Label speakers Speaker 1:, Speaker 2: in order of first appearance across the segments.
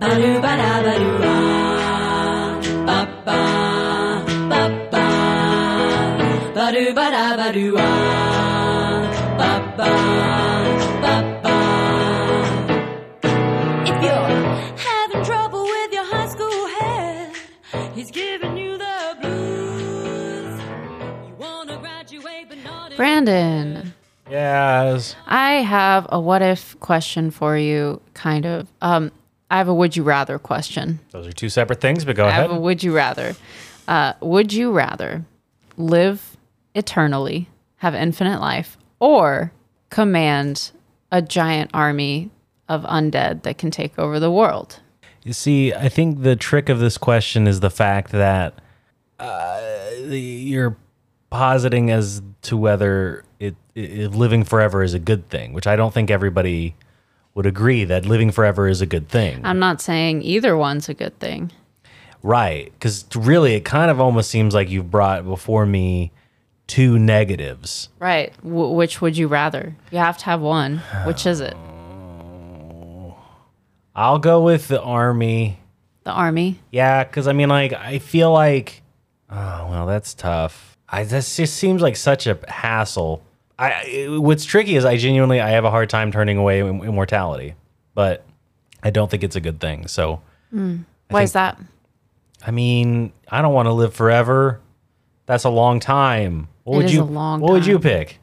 Speaker 1: Ba-do, ba-da, ba-do. Ba-ba, ba-ba. Ba-do, ba-da, ba-do. Ba-ba, ba-ba. If you're having trouble with your high school head, he's giving you the blues. You wanna graduate but not
Speaker 2: Brandon,
Speaker 3: Yes.
Speaker 2: I have a what if question for you, kind of. Um, I have a would you rather question.
Speaker 3: Those are two separate things, but go
Speaker 2: I
Speaker 3: ahead.
Speaker 2: I have a would you rather. Uh, would you rather live eternally, have infinite life, or command a giant army of undead that can take over the world?
Speaker 3: You see, I think the trick of this question is the fact that uh, you're positing as to whether it, it living forever is a good thing, which I don't think everybody would agree that living forever is a good thing.
Speaker 2: I'm not saying either one's a good thing.
Speaker 3: right. Because really, it kind of almost seems like you've brought before me two negatives.
Speaker 2: Right. W- which would you rather? You have to have one. Which is it?
Speaker 3: I'll go with the army.
Speaker 2: The army?
Speaker 3: Yeah, because I mean, like, I feel like, oh well, that's tough. I this just seems like such a hassle. I it- what's tricky is I genuinely I have a hard time turning away im- immortality, but I don't think it's a good thing. So, hmm.
Speaker 2: Why is that?
Speaker 3: I mean, I don't want to live forever. That's a long time. What
Speaker 2: It
Speaker 3: would you?
Speaker 2: a long
Speaker 3: what would you pick?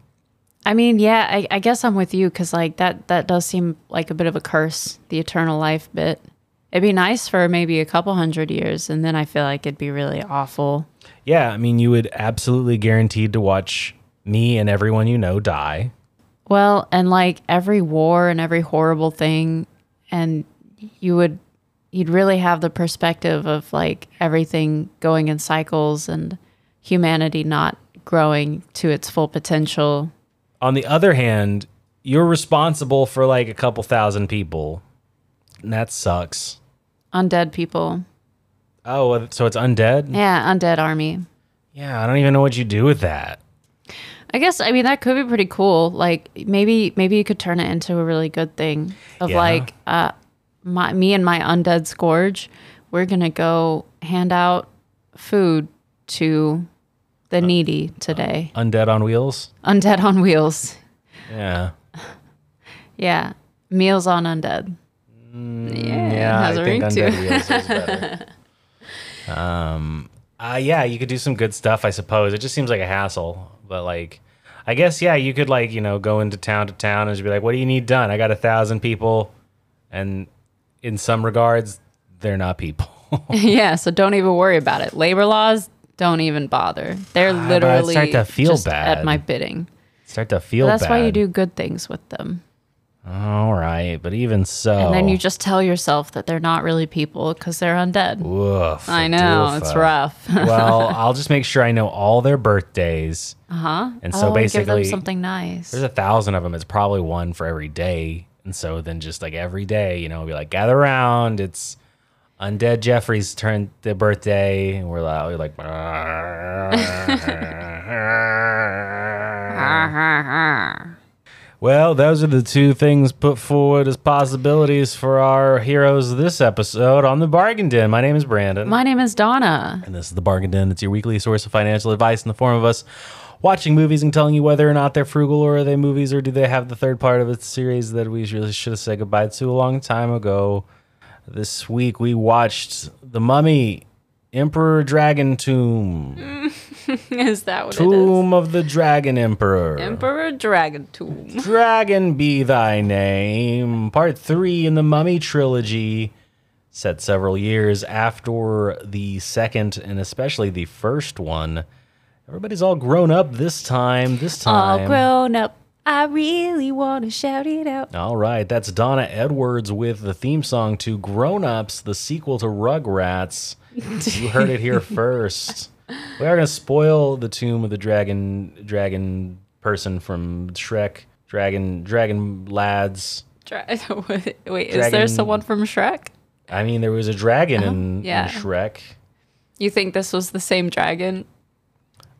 Speaker 2: I mean, yeah, I, I guess I'm with you because like that that does seem like a bit of a curse, the eternal life bit. It'd be nice for maybe a couple hundred years, and then I feel like it'd be really awful.
Speaker 3: Yeah, I mean, you would absolutely guaranteed to watch me and everyone you know die.
Speaker 2: Well, and like every war and every horrible thing, and you would you'd really have the perspective of like everything going in cycles and humanity not growing to its full potential.
Speaker 3: On the other hand, you're responsible for like a couple thousand people. And that sucks.
Speaker 2: Undead people.
Speaker 3: Oh, so it's undead?
Speaker 2: Yeah, undead army.
Speaker 3: Yeah, I don't even know what you do with that.
Speaker 2: I guess I mean that could be pretty cool. Like maybe maybe you could turn it into a really good thing of
Speaker 3: Yeah.
Speaker 2: like uh my me and my undead scourge, we're going to go hand out food to the needy today.
Speaker 3: Undead on wheels?
Speaker 2: undead on wheels.
Speaker 3: Yeah.
Speaker 2: Yeah. Meals on undead. yeah.
Speaker 3: Mm, Yeah,
Speaker 2: has
Speaker 3: I think undead wheels is better. um, uh, yeah, you could do some good stuff, I suppose. It just seems like a hassle, but like, I guess yeah, you could like you know go into town to town and just be like, "What do you need done? I got a thousand people," and in some regards, they're not people.
Speaker 2: yeah, so don't even worry about it. Labor laws, don't even bother. They're
Speaker 3: Ah,
Speaker 2: literally
Speaker 3: start to feel
Speaker 2: just
Speaker 3: bad.
Speaker 2: at my bidding.
Speaker 3: Start to feel
Speaker 2: That's
Speaker 3: bad.
Speaker 2: why you do good things with them.
Speaker 3: All right, but even so,
Speaker 2: And then you just tell yourself that they're not really people because they're undead.
Speaker 3: Woof,
Speaker 2: I know, it's rough.
Speaker 3: well, I'll just make sure I know all their birthdays.
Speaker 2: Uh huh.
Speaker 3: And so
Speaker 2: oh, give them
Speaker 3: basically-
Speaker 2: something nice.
Speaker 3: There's a thousand of them. It's probably one for every day. And so then just like every day, you know, we'll be like, gather around. It's Undead Jeffrey's turn the birthday. And we're like, we're like Well, those are the two things put forward as possibilities for our heroes this episode on the Bargain Den. My name is Brandon.
Speaker 2: My name is Donna.
Speaker 3: And this is the Bargain Den. It's your weekly source of financial advice in the form of us watching movies and telling you whether or not they're frugal or are they movies or do they have the third part of a series that we really should have said goodbye to a long time ago. This week we watched The Mummy, Emperor Dragon Tomb, mm.
Speaker 2: is that what it was?
Speaker 3: Tomb of the Dragon Emperor.
Speaker 2: Emperor Dragon Tomb.
Speaker 3: Dragon be thy name. Part three in the Mummy trilogy, set several years after the second and especially the first one. Everybody's all grown up this time. This time.
Speaker 2: All grown up. I really want to shout it out.
Speaker 3: All right, that's Donna Edwards with the theme song to Grown Ups, the sequel to Rugrats. you heard it here first. We are going to spoil the tomb of the dragon dragon person from Shrek, dragon dragon lads.
Speaker 2: Dra- Wait, is there someone from Shrek?
Speaker 3: I mean, there was a dragon in, in.
Speaker 2: Yeah.
Speaker 3: Shrek.
Speaker 2: You think this was the same dragon?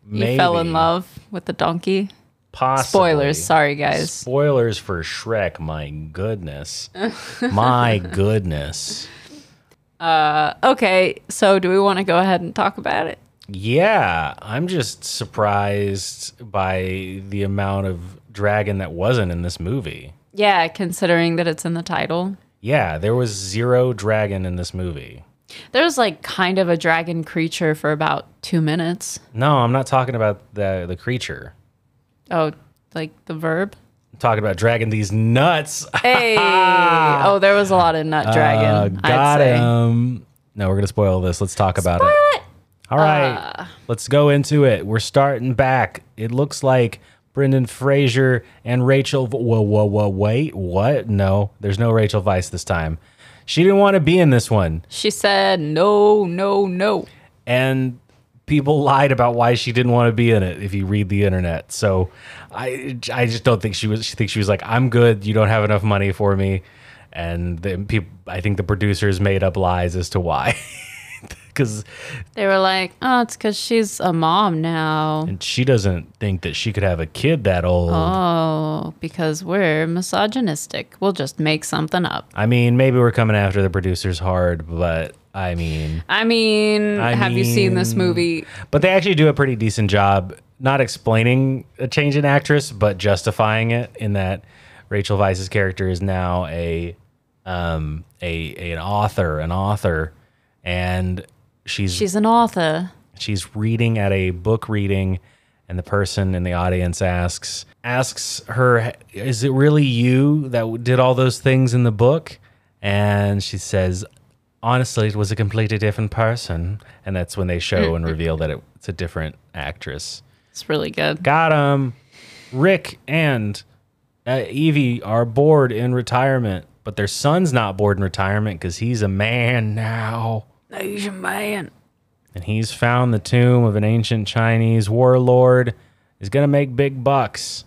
Speaker 3: Maybe.
Speaker 2: You fell in love with the donkey?
Speaker 3: Possibly.
Speaker 2: Spoilers. Sorry, guys.
Speaker 3: Spoilers for Shrek. My goodness. My goodness.
Speaker 2: Uh, Okay, so do we want to go ahead and talk about it?
Speaker 3: Yeah, I'm just surprised by the amount of dragon that wasn't in this movie.
Speaker 2: Yeah, considering that it's in the title.
Speaker 3: Yeah, there was zero dragon in this movie.
Speaker 2: There was like kind of a dragon creature for about two minutes.
Speaker 3: No, I'm not talking about the the creature.
Speaker 2: Oh, like the verb?
Speaker 3: I'm talking about dragging these nuts.
Speaker 2: Hey! oh, there was a lot of nut dragon.
Speaker 3: Uh, got
Speaker 2: I'd say.
Speaker 3: him. No, we're gonna spoil this. Let's talk about it. All right,
Speaker 2: Uh.
Speaker 3: let's go into it. We're starting back. It looks like Brendan Fraser and Rachel. Whoa, whoa, whoa! Wait, what? No, there's no Rachel Weisz this time. She didn't want to be in this one,
Speaker 2: She said, no, no, no.
Speaker 3: and people lied about why she didn't want to be in it. If you read the internet, so I, I just don't think she was. She thinks she was like, I'm good. You don't have enough money for me, and then people. I think the producers made up lies as to why, because
Speaker 2: They were like, oh, it's because she's a mom now.
Speaker 3: and she doesn't think that she could have a kid that old.
Speaker 2: Oh, because we're misogynistic. We'll just make something up.
Speaker 3: I mean, maybe we're coming after the producers hard, but I mean,
Speaker 2: I mean,
Speaker 3: I
Speaker 2: have you seen this movie?
Speaker 3: but they actually do a pretty decent job not explaining a change in actress, but justifying it in that Rachel Weisz's character is now a um a, an author, an author, and she's
Speaker 2: She's an author.
Speaker 3: she's reading at a book reading and the person in the audience asks asks her is it really you that did all those things in the book? And she says honestly it was a completely different person. And that's when they show and reveal that it's a different actress.
Speaker 2: It's really good.
Speaker 3: got him rick and uh, evie are bored in retirement but their son's not bored in retirement because he's a man now
Speaker 2: Asian man.
Speaker 3: and he's found the tomb of an ancient Chinese warlord. Is gonna make big bucks.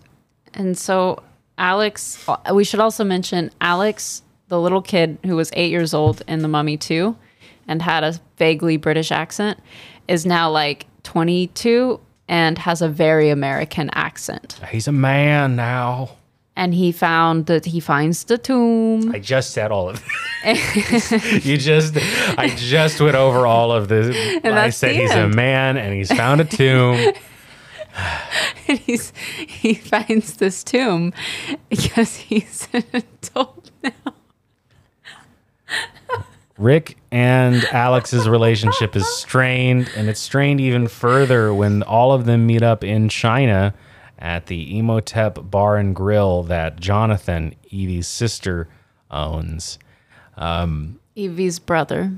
Speaker 2: And so, Alex, uh, we should also mention Alex, the little kid who was eight years old in The Mummy 2 and had a vaguely British accent, is now like 22 and has a very American accent.
Speaker 3: He's a man now.
Speaker 2: And he found that he finds the tomb.
Speaker 3: I just said all of this. you just, I just went over all of this. And
Speaker 2: I
Speaker 3: said he's a man and he's found a tomb.
Speaker 2: and he's he finds this tomb because he's an adult now.
Speaker 3: Rick and Alex's relationship is strained, and it's strained even further when all of them meet up in China at the Imhotep Bar and Grill that Jonathan, Evie's sister, owns.
Speaker 2: Um, Evie's brother.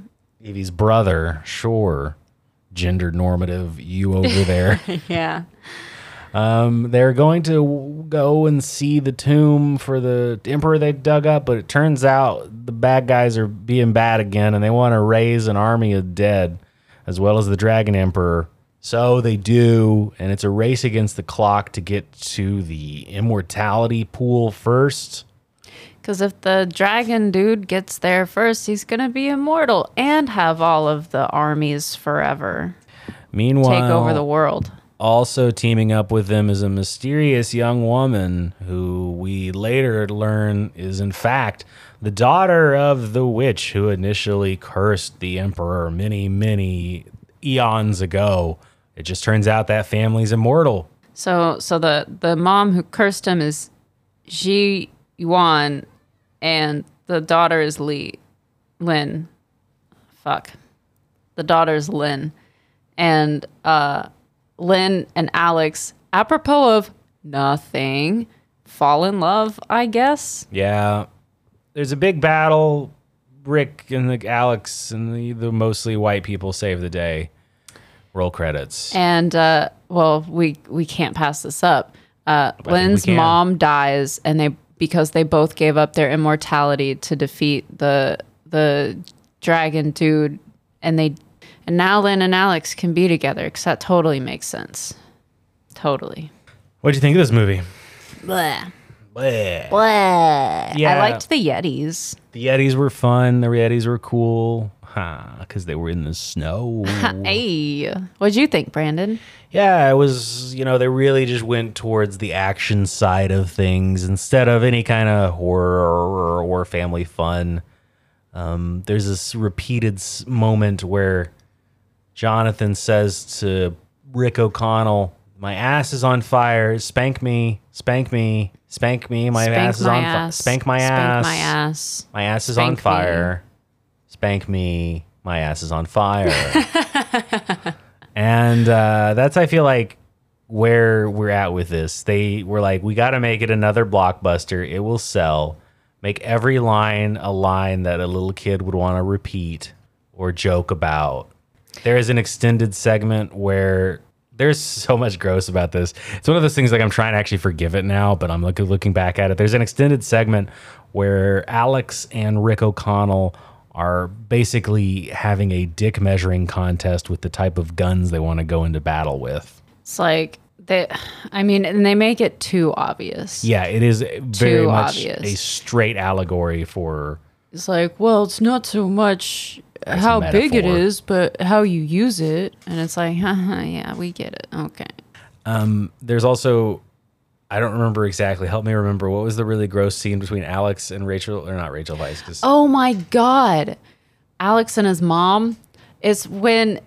Speaker 3: Evie's brother, sure, gender normative, you over there.
Speaker 2: Yeah.
Speaker 3: Um, they're going to go and see the tomb for the emperor they dug up, but it turns out the bad guys are being bad again, and they want to raise an army of dead, as well as the dragon emperor. So they do, and it's a race against the clock to get to the immortality pool first.
Speaker 2: Because if the dragon dude gets there first, he's going to be immortal and have all of the armies forever
Speaker 3: Meanwhile,
Speaker 2: take over the world.
Speaker 3: Also teaming up with them is a mysterious young woman who we later learn is in fact the daughter of the witch who initially cursed the emperor many, many eons ago. It just turns out that family's immortal.
Speaker 2: So, so the the mom who cursed him is Ji Yuan, and the daughter is Li Lin. Fuck, the daughter's Lin, and uh, Lin and Alex, apropos of nothing, fall in love. I guess.
Speaker 3: Yeah. There's a big battle. Rick and the Alex and the, the mostly white people save the day. Roll credits.
Speaker 2: And uh, well, we we can't pass this up. Uh,
Speaker 3: Lin's
Speaker 2: mom dies, and they because they both gave up their immortality to defeat the the dragon dude, and they and now Lin and Alex can be together because that totally makes sense. Totally.
Speaker 3: What'd you think of this movie?
Speaker 2: Blah.
Speaker 3: Bleh.
Speaker 2: Blah.
Speaker 3: Yeah.
Speaker 2: I liked the Yetis.
Speaker 3: The Yetis were fun. The Yetis were cool. Because they were in the snow.
Speaker 2: Hey, what'd you think, Brandon?
Speaker 3: yeah, it was, you know, they really just went towards the action side of things instead of any kind of horror or, or family fun. Um, there's this repeated moment where Jonathan says to Rick O'Connell, "My ass is on fire. Spank me, spank me, spank me. My
Speaker 2: Spank
Speaker 3: ass is
Speaker 2: my
Speaker 3: on fire. Spank my
Speaker 2: Spank
Speaker 3: ass.
Speaker 2: my ass.
Speaker 3: My ass is
Speaker 2: Spank
Speaker 3: on
Speaker 2: me.
Speaker 3: Spank me. My ass is on fire. and uh, that's I feel like where we're at with this. They were like, we got to make it another blockbuster. It will sell. Make every line a line that a little kid would want to repeat or joke about. There is an extended segment where there's so much gross about this. It's one of those things like I'm trying to actually forgive it now, but I'm looking back at it. There's an extended segment where Alex and Rick O'Connell are basically having a dick measuring contest with the type of guns they want to go into battle with.
Speaker 2: It's like they, I mean, and they make it too obvious.
Speaker 3: Yeah, it is very
Speaker 2: Too
Speaker 3: much
Speaker 2: obvious.
Speaker 3: a straight allegory for
Speaker 2: It's like, well, it's not so much how big it is, but how you use it. And it's like, haha, yeah, we get it. Okay.
Speaker 3: Um, there's also I don't remember exactly. Help me remember what was the really gross scene between Alex and Rachel or not Rachel Weisz 'cause-
Speaker 2: Oh my God. Alex and his mom is when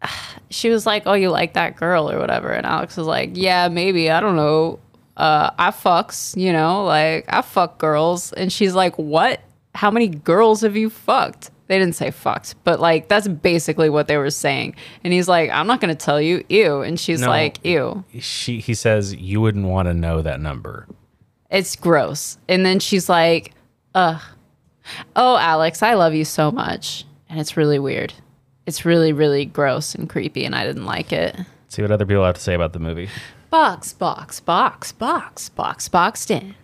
Speaker 2: she was like, Oh, you like that girl or whatever. And Alex was like, Yeah, maybe. I don't know. Uh, I fucks, you know, like I fuck girls. And she's like, What? How many girls have you fucked? They didn't say fucked, but like that's basically what they were saying. And he's like, I'm not going to tell you. Ew. And she's
Speaker 3: No.
Speaker 2: like, Ew.
Speaker 3: she he says you wouldn't want to know that number.
Speaker 2: It's gross. And then she's like, ugh. Oh, Alex, I love you so much. And it's really weird. It's really, really gross and creepy, and I didn't like it.
Speaker 3: See what other people have to say about the movie.
Speaker 2: Box, box, box, box, box, boxed in.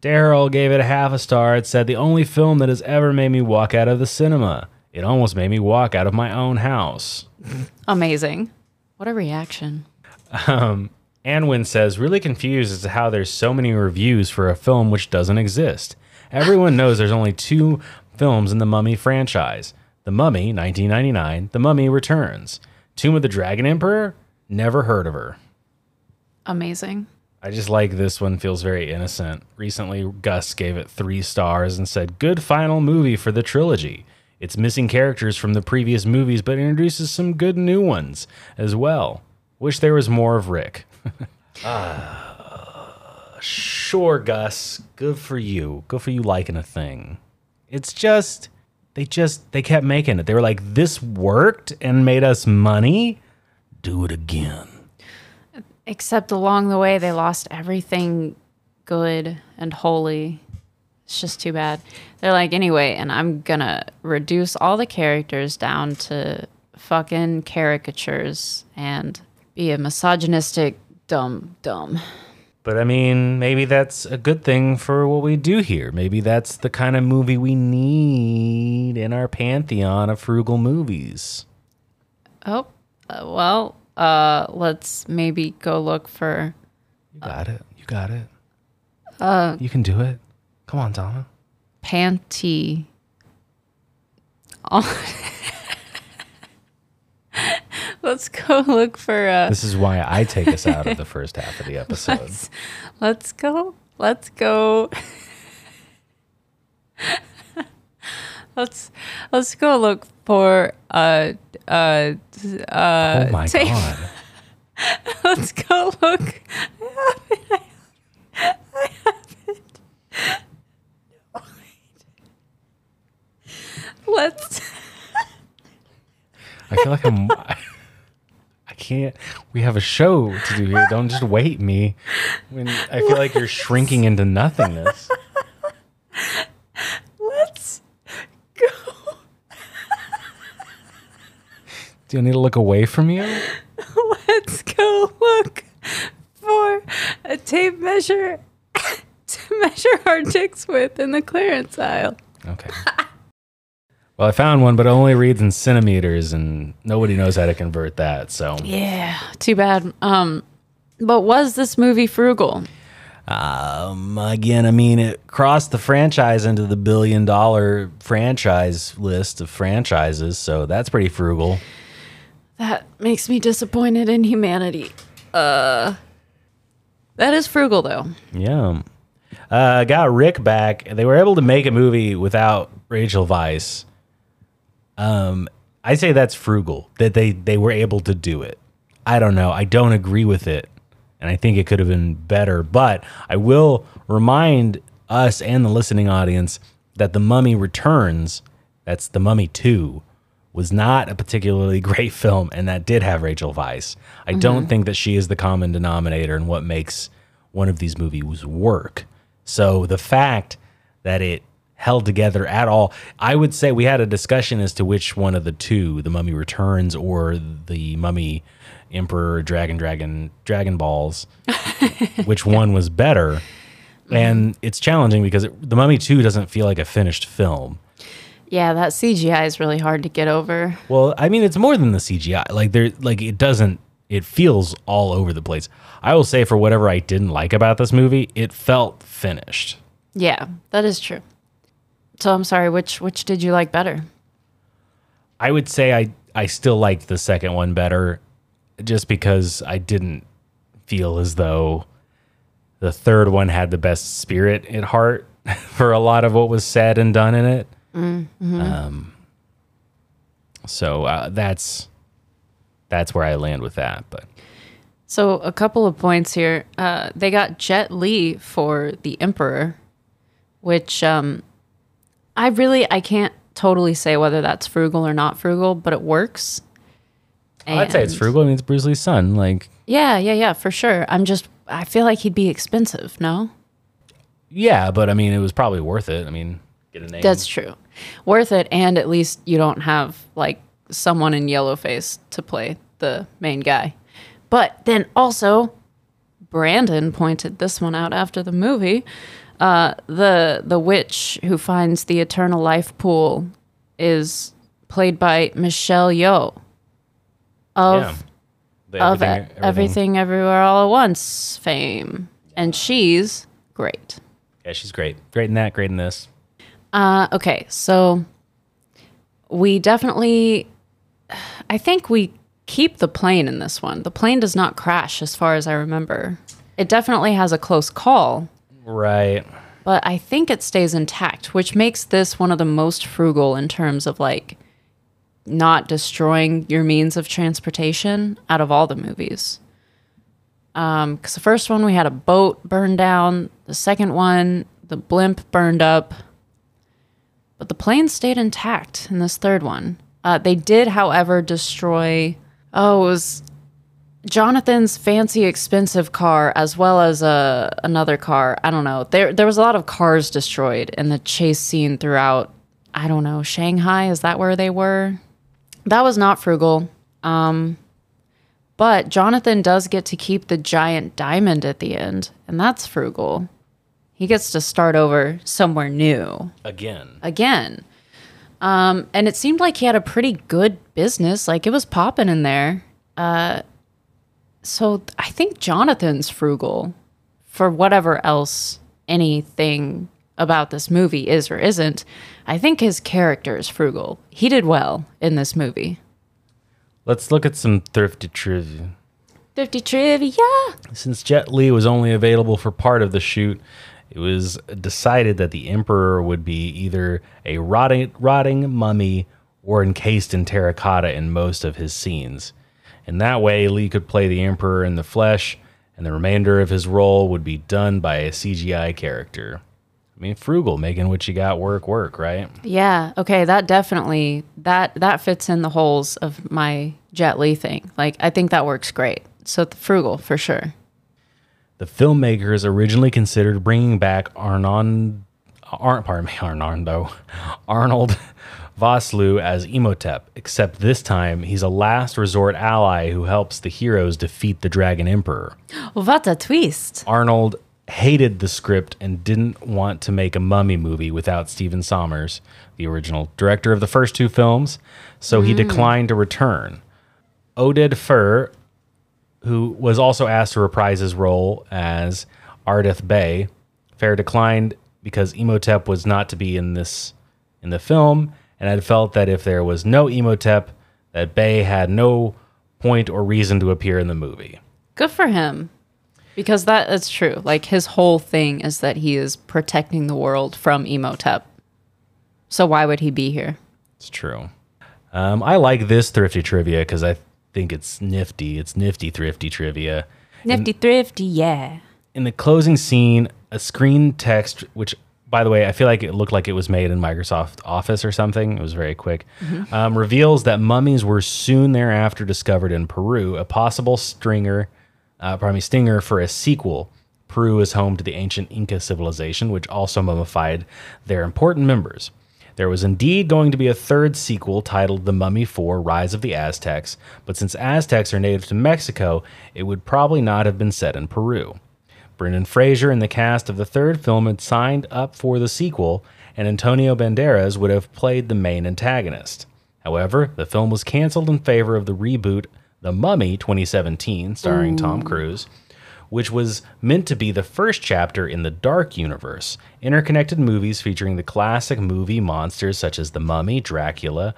Speaker 3: Daryl gave it a half a star. It said the only film that has ever made me walk out of the cinema. It almost made me walk out of my own house.
Speaker 2: Amazing. What a reaction.
Speaker 3: Um, Anwin says, really confused as to how there's so many reviews for a film which doesn't exist. Everyone knows there's only two films in the Mummy franchise The Mummy, 1999, The Mummy Returns. Tomb of the Dragon Emperor? Never heard of her.
Speaker 2: Amazing.
Speaker 3: I just like this one, feels very innocent. Recently, Gus gave it three stars and said, Good final movie for the trilogy. It's missing characters from the previous movies, but introduces some good new ones as well. Wish there was more of Rick. Ah, sure, Gus. Good for you. Good for you liking a thing. It's just, they just, they kept making it. They were like, This worked and made us money. Do it again.
Speaker 2: Except along the way, they lost everything good and holy. It's just too bad. They're like, anyway, and I'm gonna reduce all the characters down to fucking caricatures and be a misogynistic dumb dumb.
Speaker 3: But I mean, maybe that's a good thing for what we do here. Maybe that's the kind of movie we need in our pantheon of frugal movies.
Speaker 2: Oh, uh, well, uh, let's maybe go look for
Speaker 3: You got it. You got it. Uh, you can do it. Come on, Donna.
Speaker 2: panty. Oh. let's go look for uh
Speaker 3: This is why I take us out of the first half of the episode.
Speaker 2: let's, let's go let's go let's let's go look for uh uh uh
Speaker 3: oh my
Speaker 2: tape.
Speaker 3: god.
Speaker 2: let's go look let's
Speaker 3: I feel like I'm. I can't. We have a show to do here. Don't just wait me. When I feel like you're shrinking into nothingness.
Speaker 2: let's go
Speaker 3: Do you need to look away from you?
Speaker 2: let's go look for a tape measure to measure our dicks with in the clearance aisle
Speaker 3: Okay. Well, I found one, but it only reads in centimeters, and nobody knows how to convert that. So,
Speaker 2: yeah too bad um but was this movie frugal
Speaker 3: um, again, I mean, it crossed the franchise into the billion dollar franchise list of franchises, so that's pretty frugal.
Speaker 2: That makes me disappointed in humanity. Uh, that is frugal though.
Speaker 3: Yeah. uh, got Rick back. They were able to make a movie without Rachel Weisz. Um, I say that's frugal that they they were able to do it. I don't know. I don't agree with it, and I think it could have been better. But I will remind us and the listening audience that the Mummy Returns. That's the Mummy Two. Was not a particularly great film, and that did have Rachel Weisz. I don't mm-hmm. think that she is the common denominator in what makes one of these movies work. So the fact that it held together at all, I would say we had a discussion as to which one of the two, the Mummy Returns or the Mummy Emperor Dragon Dragon Dragon Balls, which one was better. Mm-hmm. And it's challenging because it, the Mummy 2 doesn't feel like a finished film.
Speaker 2: Yeah, that CGI is really hard to get over.
Speaker 3: Well, I mean, it's more than the CGI. Like there, like it doesn't. It feels all over the place. I will say, for whatever I didn't like about this movie, it felt finished.
Speaker 2: Yeah, that is true. So I'm sorry, which which did you like better?
Speaker 3: I would say I I still liked the second one better, just because I didn't feel as though the third one had the best spirit at heart for a lot of what was said and done in it. Um, so uh, that's that's where I land with that. But
Speaker 2: So a couple of points here. Uh, they got Jet Li for the Emperor, which um, I really I can't totally say whether that's frugal or not frugal, but it works.
Speaker 3: I'd say it's frugal. I mean, it's Bruce Lee's son. Like,
Speaker 2: Yeah, yeah, yeah, for sure. I'm just I feel like he'd be expensive. No,
Speaker 3: yeah, but I mean, it was probably worth it. I mean, get a name.
Speaker 2: that's true. Worth it, and at least you don't have like someone in yellow face to play the main guy. But then also, Brandon pointed this one out after the movie. Uh, the the witch who finds the eternal life pool is played by Michelle Yeoh of
Speaker 3: yeah. The
Speaker 2: of everything, everything everywhere all at once fame, and she's great.
Speaker 3: Yeah, she's great. Great in that. Great in this.
Speaker 2: Uh, okay, so we definitely, I think we keep the plane in this one. The plane does not crash, as far as I remember. It definitely has a close call,
Speaker 3: Right.
Speaker 2: but I think it stays intact, which makes this one of the most frugal in terms of like not destroying your means of transportation out of all the movies. Because the first one, we had a boat burn down. The second one, the blimp burned up. But the plane stayed intact in this third one. Uh, they did, however, destroy. Oh, it was Jonathan's fancy, expensive car, as well as a another car. I don't know. There, there was a lot of cars destroyed in the chase scene throughout. I don't know Shanghai. Is that where they were? That was not frugal. Um, but Jonathan does get to keep the giant diamond at the end, and that's frugal. He gets to start over somewhere new
Speaker 3: Again.
Speaker 2: again. Um, and it seemed like he had a pretty good business. Like it was popping in there. Uh, so I think Jonathan's frugal for whatever else anything about this movie is or isn't. I think his character is frugal. He did well in this movie.
Speaker 3: Let's look at some thrifty trivia.
Speaker 2: 50 trivia.
Speaker 3: Since Jet Li was only available for part of the shoot, it was decided that the Emperor would be either a rotting, rotting mummy or encased in terracotta in most of his scenes. In that way, Li could play the Emperor in the flesh, and the remainder of his role would be done by a CGI character. I mean, frugal, making what you got work work, right?
Speaker 2: Yeah. Okay. That definitely that that fits in the holes of my Jet Li thing. Like I think that works great. So frugal for sure.
Speaker 3: The filmmakers originally considered bringing back Arnon, Ar, pardon me, Arnando, Arnold Vosloo as Imhotep, except this time he's a last resort ally who helps the heroes defeat the Dragon Emperor.
Speaker 2: What a twist.
Speaker 3: Arnold hated the script and didn't want to make a mummy movie without Stephen Sommers, the original director of the first two films, so he mm. declined to return. Oded Fehr, who was also asked to reprise his role as Ardeth Bay. Fehr declined because Imhotep was not to be in this in the film, and had felt that if there was no Imhotep, that Bay had no point or reason to appear in the movie.
Speaker 2: Good for him. Because that is true. Like his whole thing is that he is protecting the world from Imhotep. So why would he be here?
Speaker 3: It's true. Um, I like this thrifty trivia because I think it's nifty. It's nifty thrifty trivia.
Speaker 2: Nifty thrifty, yeah.
Speaker 3: In the closing scene, a screen text, which by the way, I feel like it looked like it was made in Microsoft Office or something. It was very quick. Um, reveals that mummies were soon thereafter discovered in Peru, a possible stringer, uh, pardon me, stinger for a sequel. Peru is home to the ancient Inca civilization, which also mummified their important members. There was indeed going to be a third sequel titled The Mummy 4 Rise of the Aztecs, but since Aztecs are native to Mexico, it would probably not have been set in Peru. Brendan Fraser and the cast of the third film had signed up for the sequel, and Antonio Banderas would have played the main antagonist. However, the film was canceled in favor of the reboot The Mummy 2017, starring Tom Cruise, which was meant to be the first chapter in the Dark Universe, interconnected movies featuring the classic movie monsters such as The Mummy, Dracula,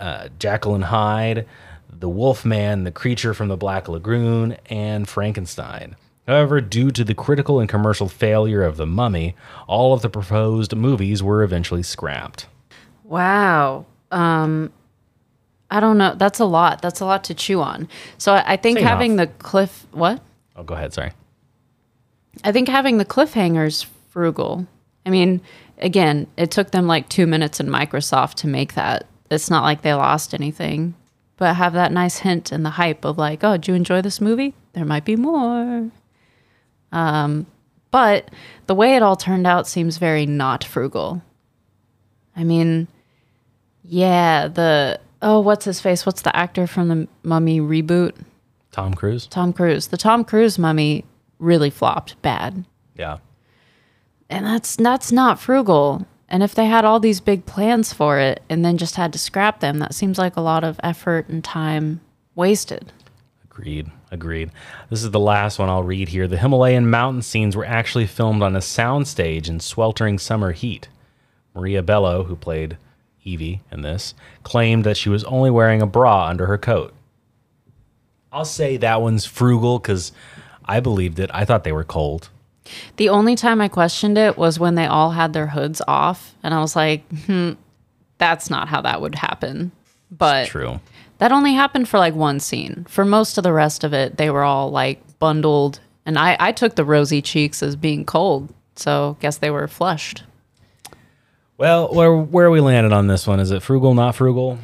Speaker 3: uh, Jekyll and Hyde, the Wolfman, the creature from the Black Lagoon, and Frankenstein. However, due to the critical and commercial failure of The Mummy, all of the proposed movies were eventually scrapped.
Speaker 2: Wow. Um I don't know. That's a lot. That's a lot to chew on. So I, I think having the cliff what?
Speaker 3: Oh, go ahead. Sorry.
Speaker 2: I think having the cliffhangers frugal. I mean, again, it took them like two minutes in Microsoft to make that. It's not like they lost anything, but have that nice hint and the hype of like, oh, did you enjoy this movie? There might be more. Um, but the way it all turned out seems very not frugal. I mean, yeah, the oh, what's his face? What's the actor from the Mummy reboot?
Speaker 3: Tom Cruise?
Speaker 2: Tom Cruise. The Tom Cruise Mummy really flopped bad
Speaker 3: Yeah.
Speaker 2: and that's that's not frugal and if they had all these big plans for it and then just had to scrap them that seems like a lot of effort and time wasted
Speaker 3: Agreed. Agreed. This is the last one I'll read here. The Himalayan mountain scenes were actually filmed on a soundstage in sweltering summer heat. Maria Bello, who played Evie in this, claimed that she was only wearing a bra under her coat. I'll say that one's frugal because I believed it. I thought they were cold.
Speaker 2: the only time i questioned it was when they all had their hoods off and i was like hmm that's not how that would happen but
Speaker 3: True.
Speaker 2: that only happened for like one scene for most of the rest of it they were all like bundled and i i took the rosy cheeks as being cold so guess they were flushed
Speaker 3: Well, where where we landed on this one? Is it frugal, not frugal?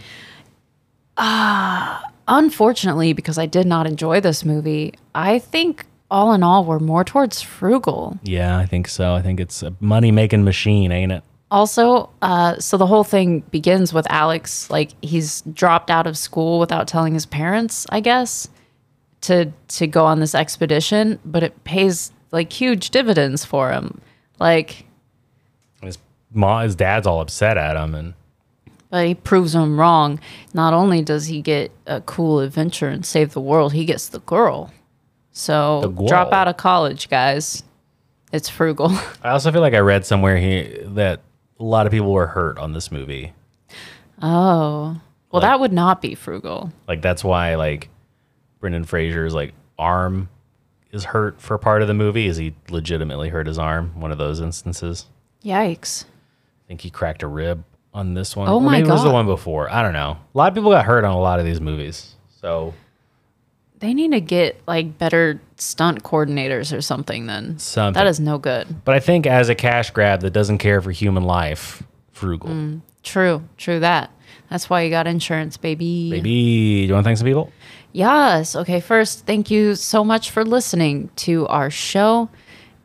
Speaker 2: Unfortunately, because I did not enjoy this movie, I think all in all, we're more towards frugal.
Speaker 3: Yeah, I think so. I think it's a money making machine, ain't it?
Speaker 2: Also, uh, so the whole thing begins with Alex, like he's dropped out of school without telling his parents, I guess, to to go on this expedition, but it pays like huge dividends for him. Like,
Speaker 3: His mom, his dad's all upset at him, and
Speaker 2: but he proves him wrong. Not only does he get a cool adventure and save the world, he gets the girl. So
Speaker 3: The girl.
Speaker 2: drop out of college, guys. It's frugal.
Speaker 3: I also feel like I read somewhere here that a lot of people were hurt on this movie.
Speaker 2: Oh. Well,
Speaker 3: Like-
Speaker 2: that would not be frugal.
Speaker 3: Like that's why like Brendan Fraser's like arm is hurt for part of the movie. Is he legitimately hurt his arm? One of those instances.
Speaker 2: Yikes.
Speaker 3: I think he cracked a rib on this one.
Speaker 2: Oh my
Speaker 3: maybe it was the one before. I don't know. A lot of people got hurt on a lot of these movies. So
Speaker 2: They need to get like better stunt coordinators or something then.
Speaker 3: Something.
Speaker 2: That is no good.
Speaker 3: but I think as a cash grab that doesn't care for human life, frugal.
Speaker 2: Mm, true. True that. That's why you got insurance, baby.
Speaker 3: Baby, do you want to thank some people?
Speaker 2: Yes. Okay. First, thank you so much for listening to our show.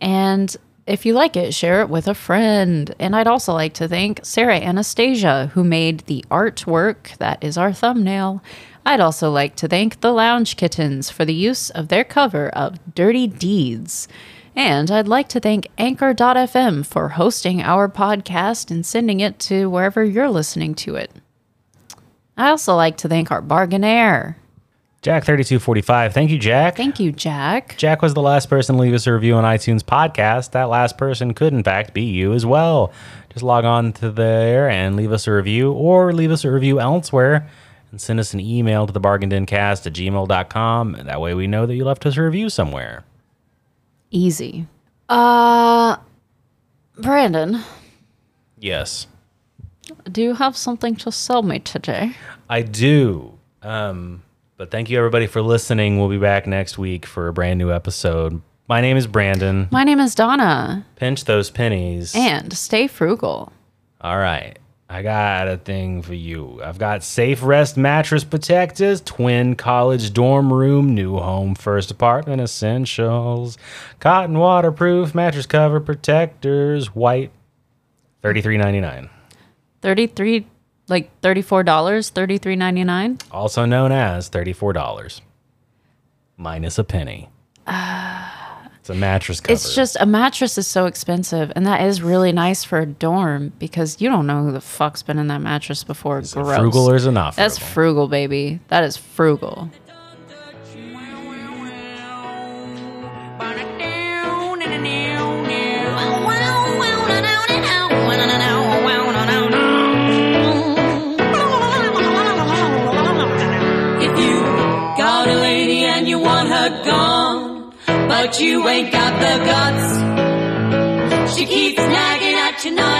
Speaker 2: And if you like it, share it with a friend. And I'd also like to thank Sara Anastasia, who made the artwork that is our thumbnail. I'd also like to thank the Lounge Kittens for the use of their cover of Dirty Deeds. And I'd like to thank Anchor.fm for hosting our podcast and sending it to wherever you're listening to it. I also like to thank our bargainaire.
Speaker 3: Jack thirty two forty five. Thank you, Jack.
Speaker 2: Thank you, Jack.
Speaker 3: Jack was the last person to leave us a review on iTunes podcast. That last person could, in fact, be you as well. Just log on to there and leave us a review or leave us a review elsewhere and send us an email to the bargaindencast at gmail.com. That way we know that you left us a review somewhere.
Speaker 2: easy. Uh, Brandon,
Speaker 3: Yes,
Speaker 2: do you have something to sell me today?
Speaker 3: I do. Um, but thank you everybody for listening. We'll be back next week for a brand new episode. My name is Brandon.
Speaker 2: My name is Donna,
Speaker 3: Pinch those pennies.
Speaker 2: and stay frugal.
Speaker 3: All right. I got a thing for you. I've got Safe Rest Mattress Protectors, Twin College Dorm Room, New Home First Apartment Essentials, Cotton Waterproof Mattress Cover Protectors, White, thirty-three ninety-nine.
Speaker 2: 33 like $34, thirty three ninety nine.
Speaker 3: Also known as thirty-four dollars, minus a penny. it's a mattress cover.
Speaker 2: It's just a mattress is so expensive, and that is really nice for a dorm because you don't know who the fuck's been in that mattress before.
Speaker 3: Is
Speaker 2: Gross.
Speaker 3: frugal or is it not frugal?
Speaker 2: That's frugal, baby. That is frugal.
Speaker 1: But you ain't got the guts, she keeps nagging at you night